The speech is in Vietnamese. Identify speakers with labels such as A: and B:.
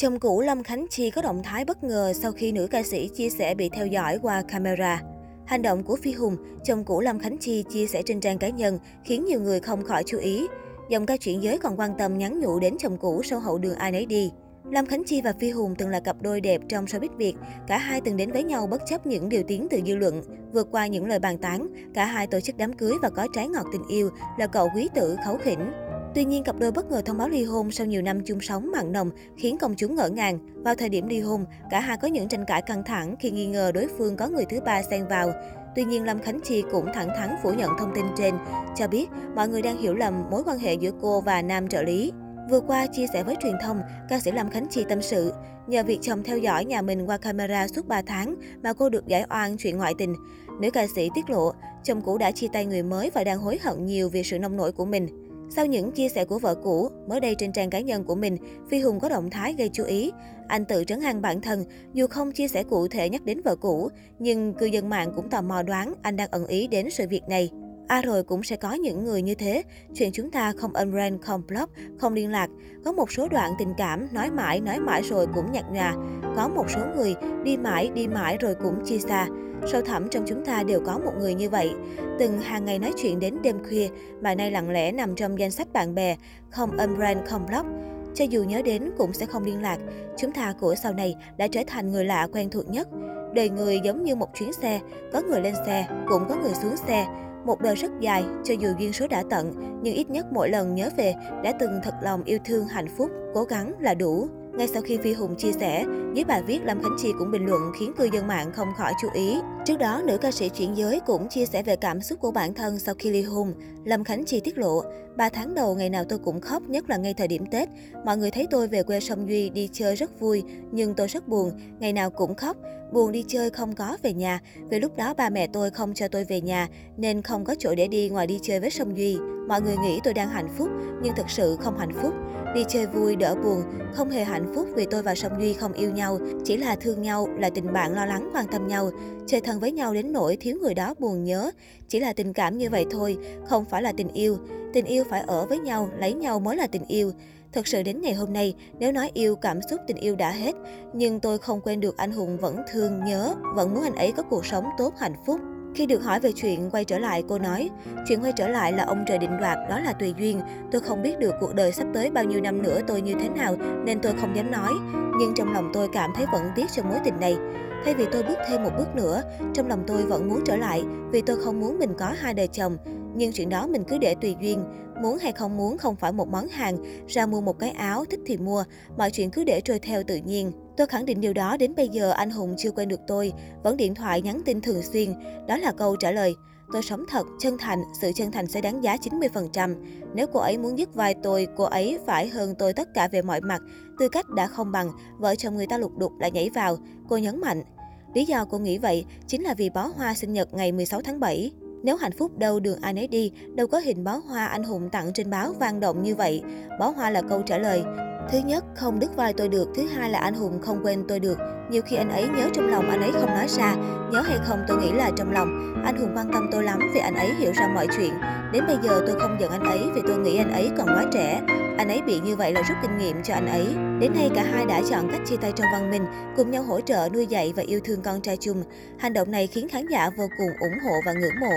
A: Chồng cũ Lâm Khánh Chi có động thái bất ngờ sau khi nữ ca sĩ chia sẻ bị theo dõi qua camera. Hành động của Phi Hùng, chồng cũ Lâm Khánh Chi chia sẻ trên trang cá nhân khiến nhiều người không khỏi chú ý. Dòng ca chuyện giới còn quan tâm nhắn nhủ đến chồng cũ sau hậu đường ai nấy đi. Lâm Khánh Chi và Phi Hùng từng là cặp đôi đẹp trong showbiz Việt. Cả hai từng đến với nhau bất chấp những điều tiếng từ dư luận. Vượt qua những lời bàn tán, cả hai tổ chức đám cưới và có trái ngọt tình yêu là cậu quý tử khấu khỉnh. Tuy nhiên, cặp đôi bất ngờ thông báo ly hôn sau nhiều năm chung sống mặn nồng khiến công chúng ngỡ ngàng. Vào thời điểm ly hôn, cả hai có những tranh cãi căng thẳng khi nghi ngờ đối phương có người thứ ba xen vào. Tuy nhiên, Lâm Khánh Chi cũng thẳng thắn phủ nhận thông tin trên, cho biết mọi người đang hiểu lầm mối quan hệ giữa cô và nam trợ lý. Vừa qua, chia sẻ với truyền thông, ca sĩ Lâm Khánh Chi tâm sự, nhờ việc chồng theo dõi nhà mình qua camera suốt 3 tháng mà cô được giải oan chuyện ngoại tình. Nữ ca sĩ tiết lộ, chồng cũ đã chia tay người mới và đang hối hận nhiều vì sự nông nổi của mình. Sau những chia sẻ của vợ cũ, mới đây trên trang cá nhân của mình, Phi Hùng có động thái gây chú ý. Anh tự trấn an bản thân, dù không chia sẻ cụ thể nhắc đến vợ cũ, nhưng cư dân mạng cũng tò mò đoán anh đang ẩn ý đến sự việc này. À rồi cũng sẽ có những người như thế, chuyện chúng ta không unfriend, không block, không liên lạc. Có một số đoạn tình cảm, nói mãi, nói mãi rồi cũng nhạt nhòa. Có một số người đi mãi, đi mãi rồi cũng chia xa. Sâu thẳm trong chúng ta đều có một người như vậy. Từng hàng ngày nói chuyện đến đêm khuya, mà nay lặng lẽ nằm trong danh sách bạn bè, không unfriend, không block. Cho dù nhớ đến cũng sẽ không liên lạc, chúng ta của sau này đã trở thành người lạ quen thuộc nhất. Đời người giống như một chuyến xe, có người lên xe, cũng có người xuống xe. Một đời rất dài, cho dù duyên số đã tận, nhưng ít nhất mỗi lần nhớ về đã từng thật lòng yêu thương hạnh phúc, cố gắng là đủ. Ngay sau khi Phi Hùng chia sẻ, dưới bài viết Lâm Khánh Chi cũng bình luận khiến cư dân mạng không khỏi chú ý. Trước đó, nữ ca sĩ chuyển giới cũng chia sẻ về cảm xúc của bản thân sau khi ly hôn. Lâm Khánh Chi tiết lộ, 3 tháng đầu ngày nào tôi cũng khóc, nhất là ngay thời điểm Tết. Mọi người thấy tôi về quê sông Duy đi chơi rất vui, nhưng tôi rất buồn, ngày nào cũng khóc. Buồn đi chơi không có về nhà, vì lúc đó ba mẹ tôi không cho tôi về nhà, nên không có chỗ để đi ngoài đi chơi với sông Duy. Mọi người nghĩ tôi đang hạnh phúc, nhưng thực sự không hạnh phúc. Đi chơi vui, đỡ buồn, không hề hạnh phúc vì tôi và Song Duy không yêu nhau, chỉ là thương nhau, là tình bạn lo lắng quan tâm nhau. Chơi thân với nhau đến nỗi thiếu người đó buồn nhớ, chỉ là tình cảm như vậy thôi, không phải là tình yêu. Tình yêu phải ở với nhau, lấy nhau mới là tình yêu. Thật sự đến ngày hôm nay, nếu nói yêu, cảm xúc tình yêu đã hết, nhưng tôi không quên được anh Hùng vẫn thương, nhớ, vẫn muốn anh ấy có cuộc sống tốt, hạnh phúc. Khi được hỏi về chuyện quay trở lại, cô nói, chuyện quay trở lại là ông trời định đoạt, đó là tùy duyên. Tôi không biết được cuộc đời sắp tới bao nhiêu năm nữa tôi như thế nào, nên tôi không dám nói. Nhưng trong lòng tôi cảm thấy vẫn tiếc cho mối tình này. Thay vì tôi bước thêm một bước nữa, trong lòng tôi vẫn muốn trở lại, vì tôi không muốn mình có hai đời chồng. Nhưng chuyện đó mình cứ để tùy duyên. Muốn hay không muốn không phải một món hàng, ra mua một cái áo, thích thì mua, mọi chuyện cứ để trôi theo tự nhiên. Tôi khẳng định điều đó đến bây giờ anh Hùng chưa quên được tôi, vẫn điện thoại nhắn tin thường xuyên. Đó là câu trả lời. Tôi sống thật, chân thành, sự chân thành sẽ đáng giá 90%. Nếu cô ấy muốn dứt vai tôi, cô ấy phải hơn tôi tất cả về mọi mặt. Tư cách đã không bằng, vợ chồng người ta lục đục lại nhảy vào. Cô nhấn mạnh. Lý do cô nghĩ vậy chính là vì bó hoa sinh nhật ngày 16 tháng 7. Nếu hạnh phúc đâu đường ai nấy đi, đâu có hình bó hoa anh hùng tặng trên báo vang động như vậy. Bó hoa là câu trả lời. Thứ nhất, không đứt vai tôi được. Thứ hai là anh Hùng không quên tôi được. Nhiều khi anh ấy nhớ trong lòng anh ấy không nói ra. Nhớ hay không tôi nghĩ là trong lòng. Anh Hùng quan tâm tôi lắm vì anh ấy hiểu ra mọi chuyện. Đến bây giờ tôi không giận anh ấy vì tôi nghĩ anh ấy còn quá trẻ. Anh ấy bị như vậy là rút kinh nghiệm cho anh ấy. Đến nay cả hai đã chọn cách chia tay trong văn minh, cùng nhau hỗ trợ nuôi dạy và yêu thương con trai chung. Hành động này khiến khán giả vô cùng ủng hộ và ngưỡng mộ.